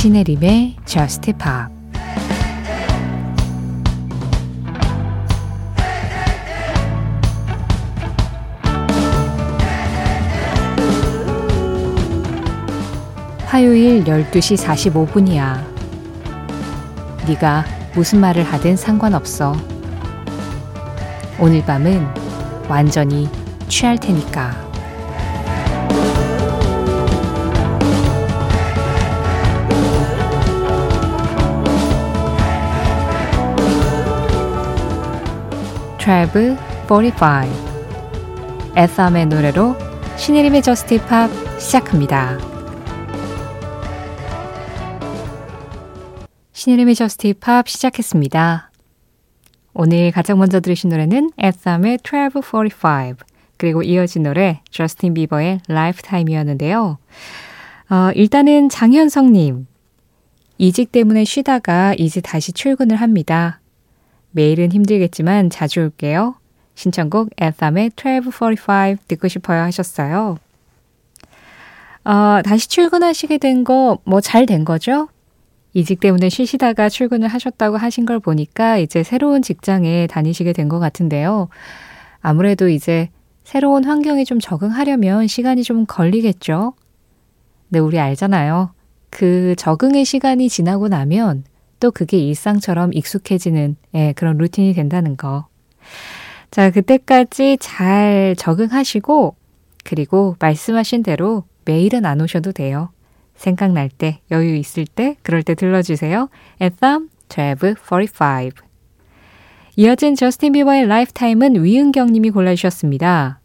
시네림의 Just Pop 화요일 12시 45분이야. 네가 무슨 말을 하든 상관없어. 오늘 밤은 완전히 취할 테니까. Travel 45 에삼의 노래로 신혜림의 Just Pop 시작합니다. 신혜림의 Just Pop 시작했습니다. 오늘 가장 먼저 들으신 노래는 에삼의 Travel 45 그리고 이어진 노래 저스틴 비버의 Lifetime이었는데요. 어, 일단은 장현성님 이직 때문에 쉬다가 이제 다시 출근을 합니다. 매일은 힘들겠지만 자주 올게요. 신청곡 에삼의 1245 듣고 싶어요 하셨어요. 어, 다시 출근하시게 된 거 뭐 잘 된 거죠? 이직 때문에 쉬시다가 출근을 하셨다고 하신 걸 보니까 이제 새로운 직장에 다니시게 된 것 같은데요. 아무래도 이제 새로운 환경에 좀 적응하려면 시간이 좀 걸리겠죠? 네, 우리 알잖아요. 그 적응의 시간이 지나고 나면 또 그게 일상처럼 익숙해지는 예, 그런 루틴이 된다는 거. 자, 그때까지 잘 적응하시고, 그리고 말씀하신 대로 매일은 안 오셔도 돼요. 생각날 때, 여유 있을 때, 그럴 때 들러주세요. FM 1245. 이어진 저스틴 비버의 Lifetime은 위은경 님이 골라주셨습니다.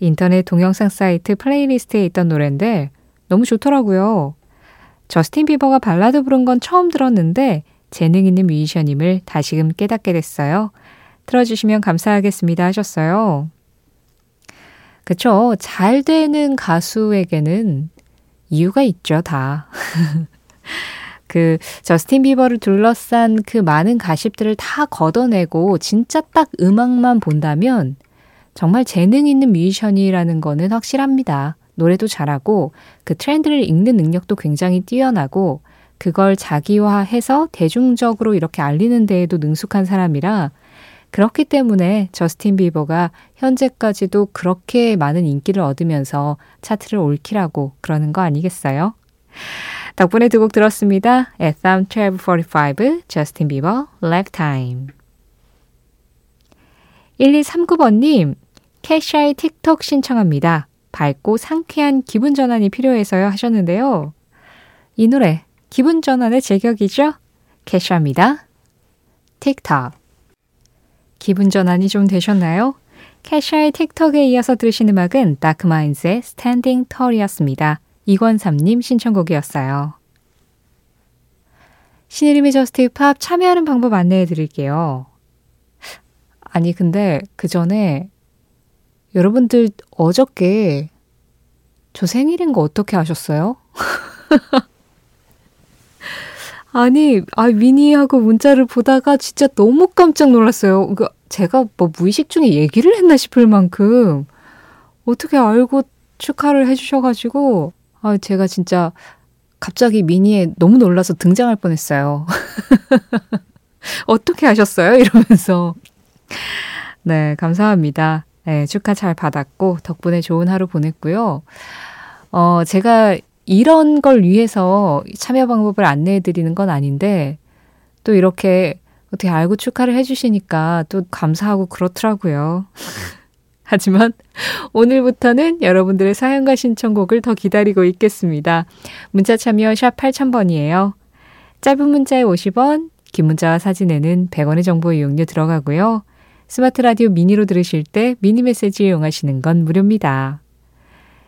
인터넷 동영상 사이트 playlist에 있던 노래인데 너무 좋더라고요. 저스틴 비버가 발라드 부른 건 처음 들었는데 재능 있는 뮤지션임을 다시금 깨닫게 됐어요. 틀어주시면 감사하겠습니다 하셨어요. 그쵸. 잘 되는 가수에게는 이유가 있죠, 다. 그, 저스틴 비버를 둘러싼 그 많은 가십들을 다 걷어내고 진짜 딱 음악만 본다면 정말 재능 있는 뮤지션이라는 거는 확실합니다. 노래도 잘하고 그 트렌드를 읽는 능력도 굉장히 뛰어나고 그걸 자기화해서 대중적으로 이렇게 알리는 데에도 능숙한 사람이라 그렇기 때문에 저스틴 비버가 현재까지도 그렇게 많은 인기를 얻으면서 차트를 올킬하고 그러는 거 아니겠어요? 덕분에 두 곡 들었습니다. 에삼 1245, 저스틴 비버, Lifetime. 1239번님, 케샤의 Tik Tok 신청합니다. 밝고 상쾌한 기분 전환이 필요해서요 하셨는데요. 이 노래 기분 전환의 제격이죠? 케샤입니다. Tik Tok. 기분 전환이 좀 되셨나요? 케샤의 Tik Tok에 이어서 들으신 음악은 다크마인즈의 Standing Tall이었습니다. 이권삼님 신청곡이었어요. 신혜림의 Just Pop 참여하는 방법 안내해 드릴게요. 아니, 근데 그 전에 여러분들 어저께 저 생일인 거 어떻게 아셨어요? 아니, 아, 미니하고 문자를 보다가 진짜 너무 깜짝 놀랐어요. 그 제가 뭐 무의식 중에 얘기를 했나 싶을 만큼 어떻게 알고 축하를 해주셔가지고, 아, 제가 진짜 갑자기 미니에 너무 놀라서 등장할 뻔했어요. 어떻게 하셨어요? 이러면서. 네, 감사합니다. 네, 축하 잘 받았고, 덕분에 좋은 하루 보냈고요. 어, 제가 이런 걸 위해서 참여 방법을 안내해 드리는 건 아닌데 또 이렇게 어떻게 알고 축하를 해 주시니까 또 감사하고 그렇더라고요. 하지만 오늘부터는 여러분들의 사연과 신청곡을 더 기다리고 있겠습니다. 문자 참여 샵 8000번이에요. 짧은 문자에 50원, 긴 문자와 사진에는 100원의 정보 이용료 들어가고요. 스마트 라디오 미니로 들으실 때 미니 메시지 이용하시는 건 무료입니다.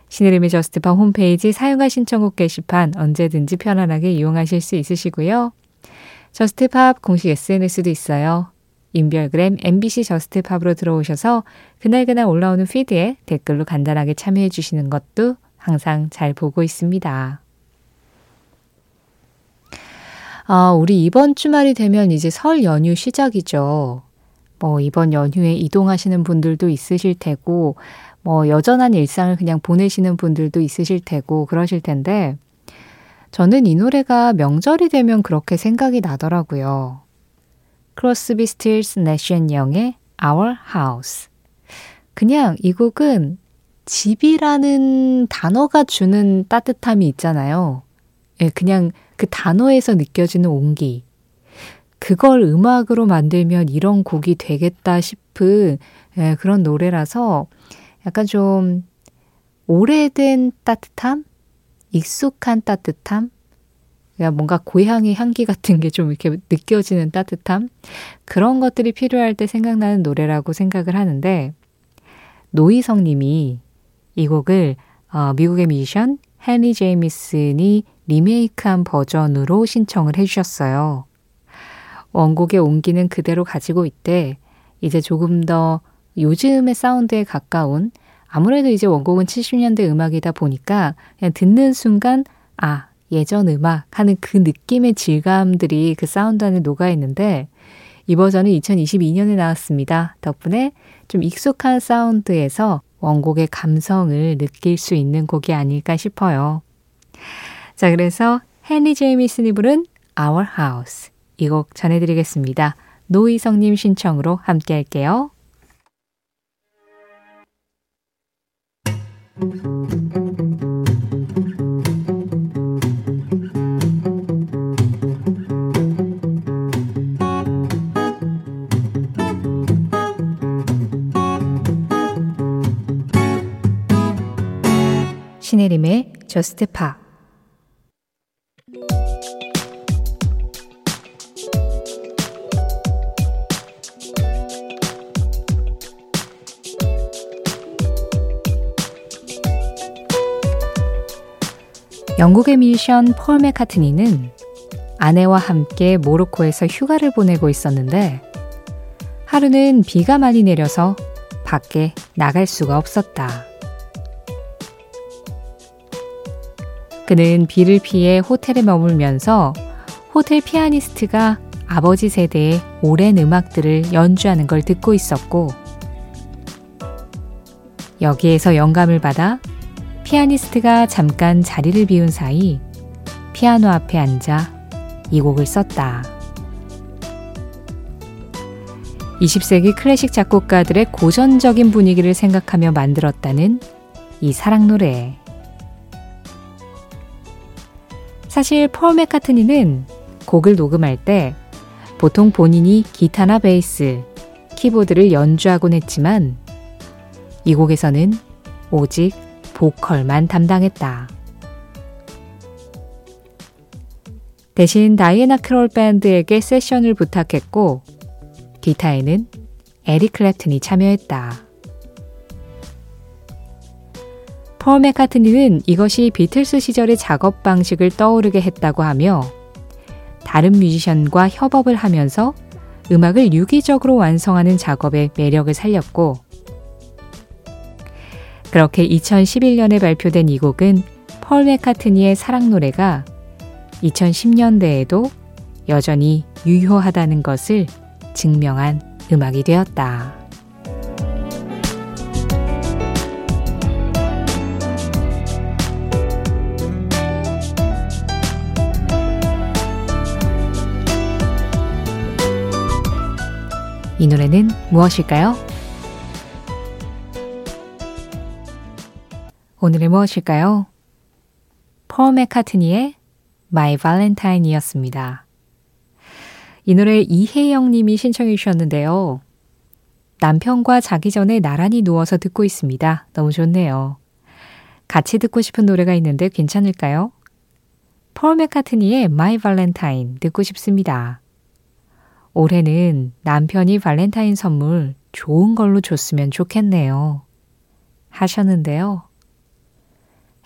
신혜림의 Just Pop 홈페이지 사용하 신청곡 게시판 언제든지 편안하게 이용하실 수 있으시고요. Just Pop 공식 SNS도 있어요. 인별그램 MBC Just Pop으로 들어오셔서 그날그날 올라오는 feed에 댓글로 간단하게 참여해 주시는 것도 항상 잘 보고 있습니다. 아, 우리 이번 주말이 되면 이제 설 연휴 시작이죠. 뭐 이번 연휴에 이동하시는 분들도 있으실 테고 뭐 여전한 일상을 그냥 보내시는 분들도 있으실 테고 그러실 텐데 저는 이 노래가 명절이 되면 그렇게 생각이 나더라고요. 크로스비 스틸스 내시 앤 영의 Our House. 그냥 이 곡은 집이라는 단어가 주는 따뜻함이 있잖아요. 예, 그냥 그 단어에서 느껴지는 온기. 그걸 음악으로 만들면 이런 곡이 되겠다 싶은 예, 그런 노래라서 약간 좀 오래된 따뜻함? 익숙한 따뜻함? 그러니까 뭔가 고향의 향기 같은 게 좀 이렇게 느껴지는 따뜻함? 그런 것들이 필요할 때 생각나는 노래라고 생각을 하는데, 노희성 님이 이 곡을 어, 미국의 뮤지션 헨리 제이미슨이 리메이크한 버전으로 신청을 해주셨어요. 원곡의 온기는 그대로 가지고 있되. 이제 조금 더 요즘의 사운드에 가까운 아무래도 이제 원곡은 70년대 음악이다 보니까 그냥 듣는 순간 아 예전 음악 하는 그 느낌의 질감들이 그 사운드 안에 녹아 있는데 이 버전은 2022년에 나왔습니다. 덕분에 좀 익숙한 사운드에서 원곡의 감성을 느낄 수 있는 곡이 아닐까 싶어요. 자, 그래서 헨리 제이미슨이 부른 Our House 이 곡 전해드리겠습니다. 노희성님 신청으로 함께 할게요. 신혜림의 Just Pop 영국의 뮤지션 폴 맥카트니는 아내와 함께 모로코에서 휴가를 보내고 있었는데 하루는 비가 많이 내려서 밖에 나갈 수가 없었다. 그는 비를 피해 호텔에 머물면서 호텔 피아니스트가 아버지 세대의 오랜 음악들을 연주하는 걸 듣고 있었고 여기에서 영감을 받아 피아니스트가 잠깐 자리를 비운 사이 피아노 앞에 앉아 이 곡을 썼다. 20세기 클래식 작곡가들의 고전적인 분위기를 생각하며 만들었다는 이 사랑 노래. 사실 폴 맥카트니는 곡을 녹음할 때 보통 본인이 기타나 베이스, 키보드를 연주하곤 했지만 이 곡에서는 오직 보컬만 담당했다. 대신 다이애나 크롤 밴드에게 세션을 부탁했고 기타에는 에릭 클랩튼이 참여했다. 폴 맥카트니는 이것이 비틀스 시절의 작업 방식을 떠오르게 했다고 하며 다른 뮤지션과 협업을 하면서 음악을 유기적으로 완성하는 작업의 매력을 살렸고 그렇게 2011년에 발표된 이 곡은 펄 맥카트니의 사랑 노래가 2010년대에도 여전히 유효하다는 것을 증명한 음악이 되었다. 이 노래는 무엇일까요? 오늘은 무엇일까요? 폴 맥카트니의 My Valentine이었습니다. 이 노래 이혜영 님이 신청해 주셨는데요. 남편과 자기 전에 나란히 누워서 듣고 있습니다. 너무 좋네요. 같이 듣고 싶은 노래가 있는데 괜찮을까요? 폴 맥카트니의 My Valentine 듣고 싶습니다. 올해는 남편이 발렌타인 선물 좋은 걸로 줬으면 좋겠네요. 하셨는데요.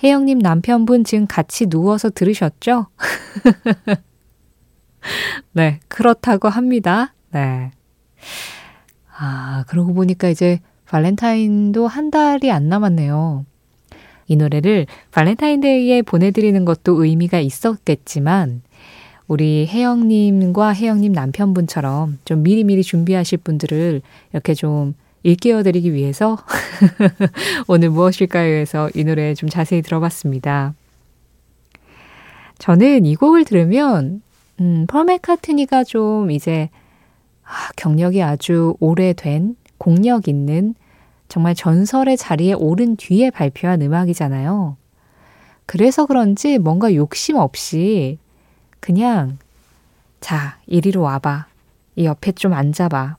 혜영님 남편분 지금 같이 누워서 들으셨죠? 네, 그렇다고 합니다. 네. 아, 그러고 보니까 이제 발렌타인도 한 달이 안 남았네요. 이 노래를 발렌타인데이에 보내드리는 것도 의미가 있었겠지만, 우리 혜영님과 혜영님 남편분처럼 좀 미리미리 준비하실 분들을 이렇게 좀 일깨워드리기 위해서 오늘 무엇일까요? 해서 이 노래 좀 자세히 들어봤습니다. 저는 이 곡을 들으면 음, 펄 맥카트니가 좀 이제 아, 경력이 아주 오래된 공력 있는 정말 전설의 자리에 오른 뒤에 발표한 음악이잖아요. 그래서 그런지 뭔가 욕심 없이 그냥 자, 이리로 와봐. 이 옆에 좀 앉아봐.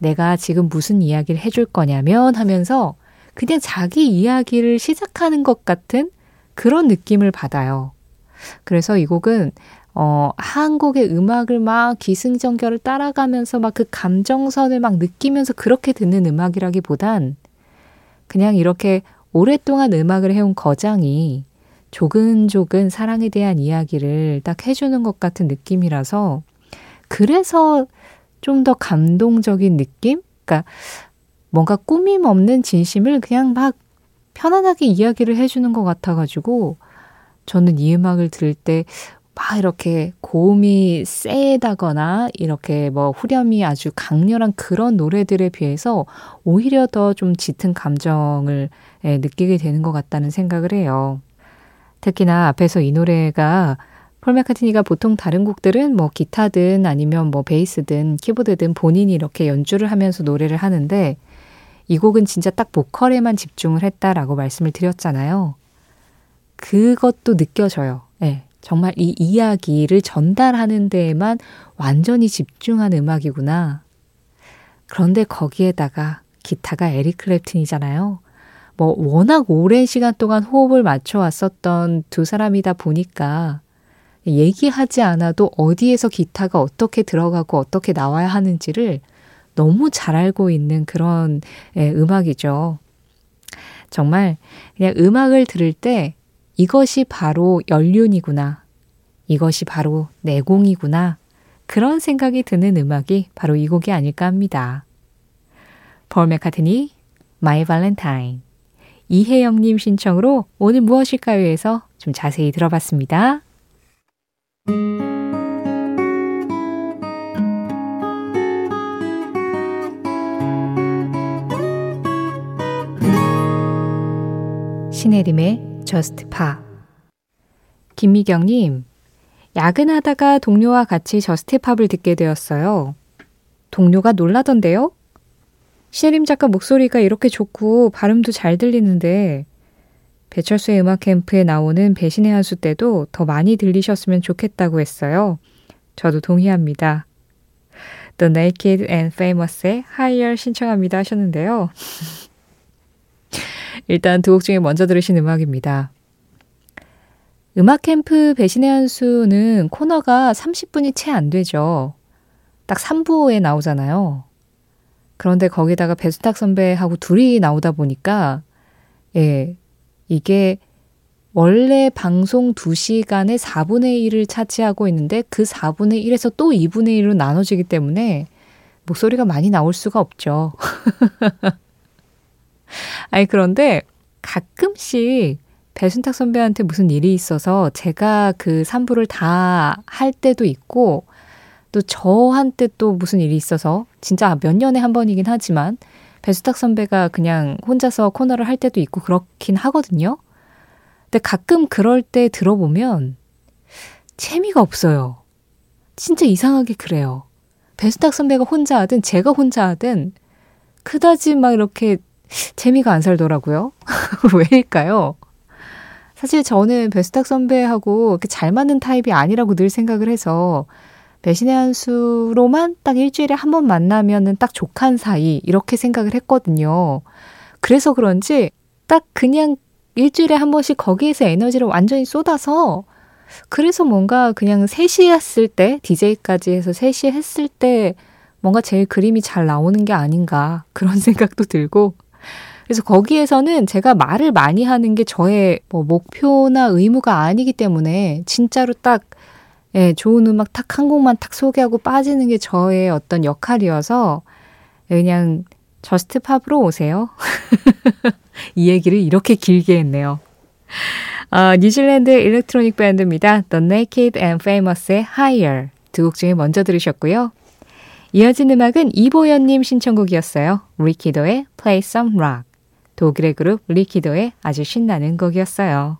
내가 지금 무슨 이야기를 해줄 거냐면 하면서 그냥 자기 이야기를 시작하는 것 같은 그런 느낌을 받아요. 그래서 이 곡은 어, 한국의 음악을 막 기승전결을 따라가면서 막 그 감정선을 막 느끼면서 그렇게 듣는 음악이라기보단 그냥 이렇게 오랫동안 음악을 해온 거장이 조근조근 사랑에 대한 이야기를 딱 해주는 것 같은 느낌이라서 그래서 좀 더 감동적인 느낌? 그러니까 뭔가 꾸밈 없는 진심을 그냥 막 편안하게 이야기를 해주는 것 같아가지고 저는 이 음악을 들을 때 막 이렇게 고음이 세다거나 이렇게 뭐 후렴이 아주 강렬한 그런 노래들에 비해서 오히려 더 좀 짙은 감정을 예, 느끼게 되는 것 같다는 생각을 해요. 특히나 앞에서 이 노래가 폴 맥카트니가 보통 다른 곡들은 뭐 기타든 아니면 뭐 베이스든 키보드든 본인이 이렇게 연주를 하면서 노래를 하는데 이 곡은 진짜 딱 보컬에만 집중을 했다라고 말씀을 드렸잖아요. 그것도 느껴져요. 네, 정말 이 이야기를 전달하는 데에만 완전히 집중한 음악이구나. 그런데 거기에다가 기타가 에릭 클랩튼이잖아요. 뭐 워낙 오랜 시간 동안 호흡을 맞춰 왔었던 두 사람이다 보니까 얘기하지 않아도 어디에서 기타가 어떻게 들어가고 어떻게 나와야 하는지를 너무 잘 알고 있는 그런 예, 음악이죠. 정말 그냥 음악을 들을 때 이것이 바로 연륜이구나. 이것이 바로 내공이구나. 그런 생각이 드는 음악이 바로 이 곡이 아닐까 합니다. 폴 맥카트니, My Valentine. 이혜영님 신청으로 오늘 무엇일까요? 에서 좀 자세히 들어봤습니다. 신혜림의 Just Pa 김미경님, 야근하다가 동료와 같이 저스트 팝을 듣게 되었어요. 동료가 놀라던데요? 신혜림 작가 목소리가 이렇게 좋고 발음도 잘 들리는데 배철수의 음악 캠프에 나오는 배신의 한수 때도 더 많이 들리셨으면 좋겠다고 했어요. 저도 동의합니다. The Naked and Famous의 Higher 신청합니다 하셨는데요. 일단 두 곡 중에 먼저 들으신 음악입니다. 음악 캠프 배신의 한수는 코너가 30분이 채 안 되죠. 딱 3부에 나오잖아요. 그런데 거기다가 배수탁 선배하고 둘이 나오다 보니까, 예, 이게 원래 방송 2시간에 4분의 1을 차지하고 있는데 그 4분의 1에서 또 2분의 1로 나눠지기 때문에 목소리가 많이 나올 수가 없죠. 아니, 그런데 가끔씩 배순탁 선배한테 무슨 일이 있어서 제가 그 3부를 다 할 때도 있고 또 저한테 또 무슨 일이 있어서 진짜 몇 년에 한 번이긴 하지만 배수탁 선배가 그냥 혼자서 코너를 할 때도 있고 그렇긴 하거든요. 근데 가끔 그럴 때 들어보면 재미가 없어요. 진짜 이상하게 그래요. 배수탁 선배가 혼자 하든 제가 혼자 하든 그다지 막 이렇게 재미가 안 살더라고요. 왜일까요? 사실 저는 베스탁 선배하고 이렇게 잘 맞는 타입이 아니라고 늘 생각을 해서 배신의 한 수로만 딱 일주일에 한 번 만나면은 딱 족한 사이 이렇게 생각을 했거든요. 그래서 그런지 딱 그냥 일주일에 한 번씩 거기에서 에너지를 완전히 쏟아서 그래서 뭔가 그냥 셋이 했을 때 DJ까지 해서 셋이 했을 때 뭔가 제일 그림이 잘 나오는 게 아닌가 그런 생각도 들고 그래서 거기에서는 제가 말을 많이 하는 게 저의 뭐 목표나 의무가 아니기 때문에 진짜로 딱 예, 좋은 음악 탁 한 곡만 탁 소개하고 빠지는 게 저의 어떤 역할이어서 그냥 Just Pop으로 오세요. 이 얘기를 이렇게 길게 했네요. 어, 뉴질랜드 일렉트로닉 밴드입니다. The Naked and Famous의 Higher 두 곡 중에 먼저 들으셨고요. 이어진 음악은 이보연님 신청곡이었어요. 리키도의 Play Some Rock. 독일의 그룹 리키도의 아주 신나는 곡이었어요.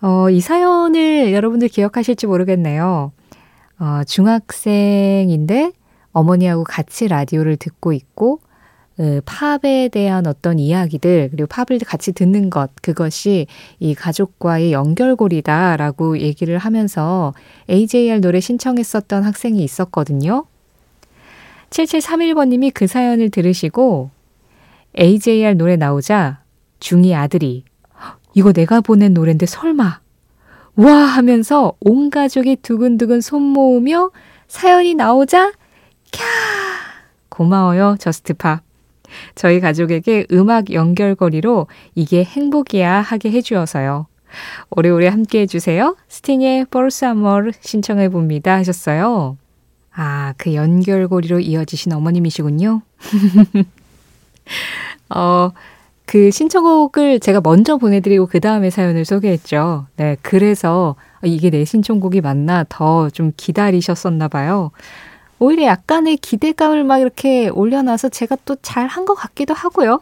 어, 이 사연을 여러분들 기억하실지 모르겠네요. 어, 중학생인데 어머니하고 같이 라디오를 듣고 있고 그 팝에 대한 어떤 이야기들 그리고 팝을 같이 듣는 것 그것이 이 가족과의 연결고리다라고 얘기를 하면서 AJR 노래 신청했었던 학생이 있었거든요. 7731번님이 그 사연을 들으시고 AJR 노래 나오자 중2 아들이 이거 내가 보낸 노래인데 설마 와 하면서 온 가족이 두근두근 손 모으며 사연이 나오자 캬 고마워요 Just Pop 저희 가족에게 음악 연결고리로 이게 행복이야 하게 해주어서요. 오래오래 함께 해주세요. 스팅의 버스 아머를 신청해 봅니다 하셨어요. 아, 그 연결고리로 이어지신 어머님이시군요. 어, 그 신청곡을 제가 먼저 보내드리고 그 다음에 사연을 소개했죠. 네, 그래서 이게 내 신청곡이 맞나 더 좀 기다리셨었나 봐요. 오히려 약간의 기대감을 막 이렇게 올려놔서 제가 또 잘 한 것 같기도 하고요.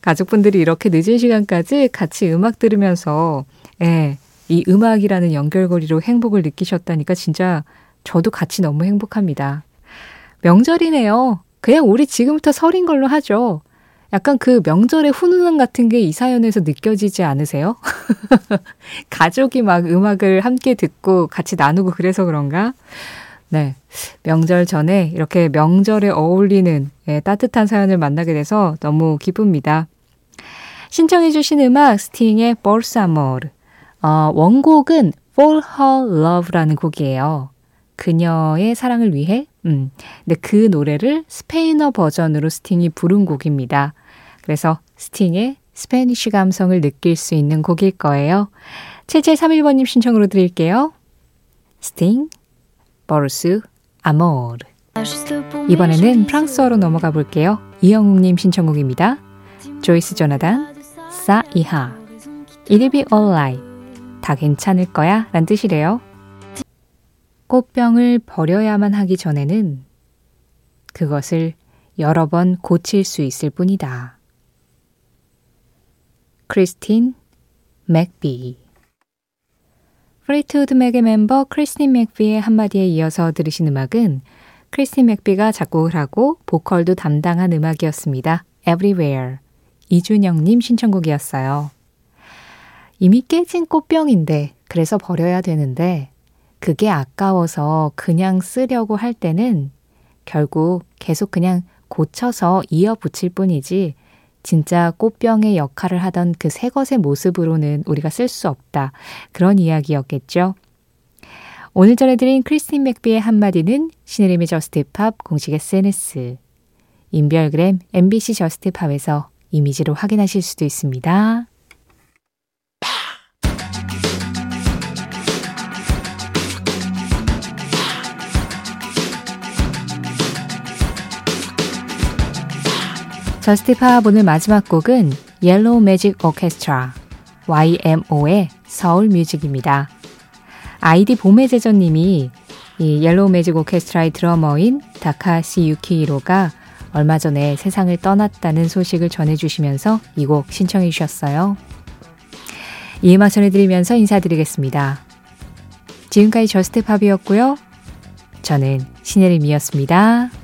가족분들이 이렇게 늦은 시간까지 같이 음악 들으면서, 예, 이 음악이라는 연결고리로 행복을 느끼셨다니까 진짜 저도 같이 너무 행복합니다. 명절이네요. 그냥 우리 지금부터 설인 걸로 하죠. 약간 그 명절의 훈훈함 같은 게 이 사연에서 느껴지지 않으세요? 가족이 막 음악을 함께 듣고 같이 나누고 그래서 그런가? 네. 명절 전에 이렇게 명절에 어울리는 예, 따뜻한 사연을 만나게 돼서 너무 기쁩니다. 신청해주신 음악 스팅의 Por Su Amor. 어, 원곡은 For Her Love라는 곡이에요. 그녀의 사랑을 위해. 음. 근데 그 노래를 스페인어 버전으로 스팅이 부른 곡입니다. 그래서 스팅의 Spanish 감성을 느낄 수 있는 곡일 거예요. 7731번님 신청으로 드릴게요. 스팅, Por Su Amor 이번에는 프랑스어로 넘어가 볼게요. 이영웅님 신청곡입니다. 조이스 조나단 사이하 It'll be alright 다 괜찮을 거야 란 뜻이래요. 꽃병을 버려야만 하기 전에는 그것을 여러 번 고칠 수 있을 뿐이다. 크리스틴 맥비 플리트우드 맥의 멤버 크리스틴 맥비의 한마디에 이어서 들으신 음악은 크리스틴 맥비가 작곡을 하고 보컬도 담당한 음악이었습니다. Everywhere. 이준영님 신청곡이었어요. 이미 깨진 꽃병인데, 그래서 버려야 되는데, 그게 아까워서 그냥 쓰려고 할 때는 결국 계속 그냥 고쳐서 이어 붙일 뿐이지 진짜 꽃병의 역할을 하던 그 새 것의 모습으로는 우리가 쓸 수 없다. 그런 이야기였겠죠. 오늘 전해드린 크리스틴 맥비의 한마디는 신혜림의 저스트팝 공식 SNS, 인별그램 MBC 저스트팝에서 이미지로 확인하실 수도 있습니다. 저스트팝 오늘 마지막 곡은 옐로우 매직 오케스트라 YMO의 Seoul Music입니다. 아이디 봄의 제전님이 이 옐로우 매직 오케스트라의 드러머인 다카시 유키히로가 얼마 전에 세상을 떠났다는 소식을 전해주시면서 이 곡 신청해 주셨어요. 이 음악 전해드리면서 인사드리겠습니다. 지금까지 저스트팝이었고요. 저는 신혜림이었습니다.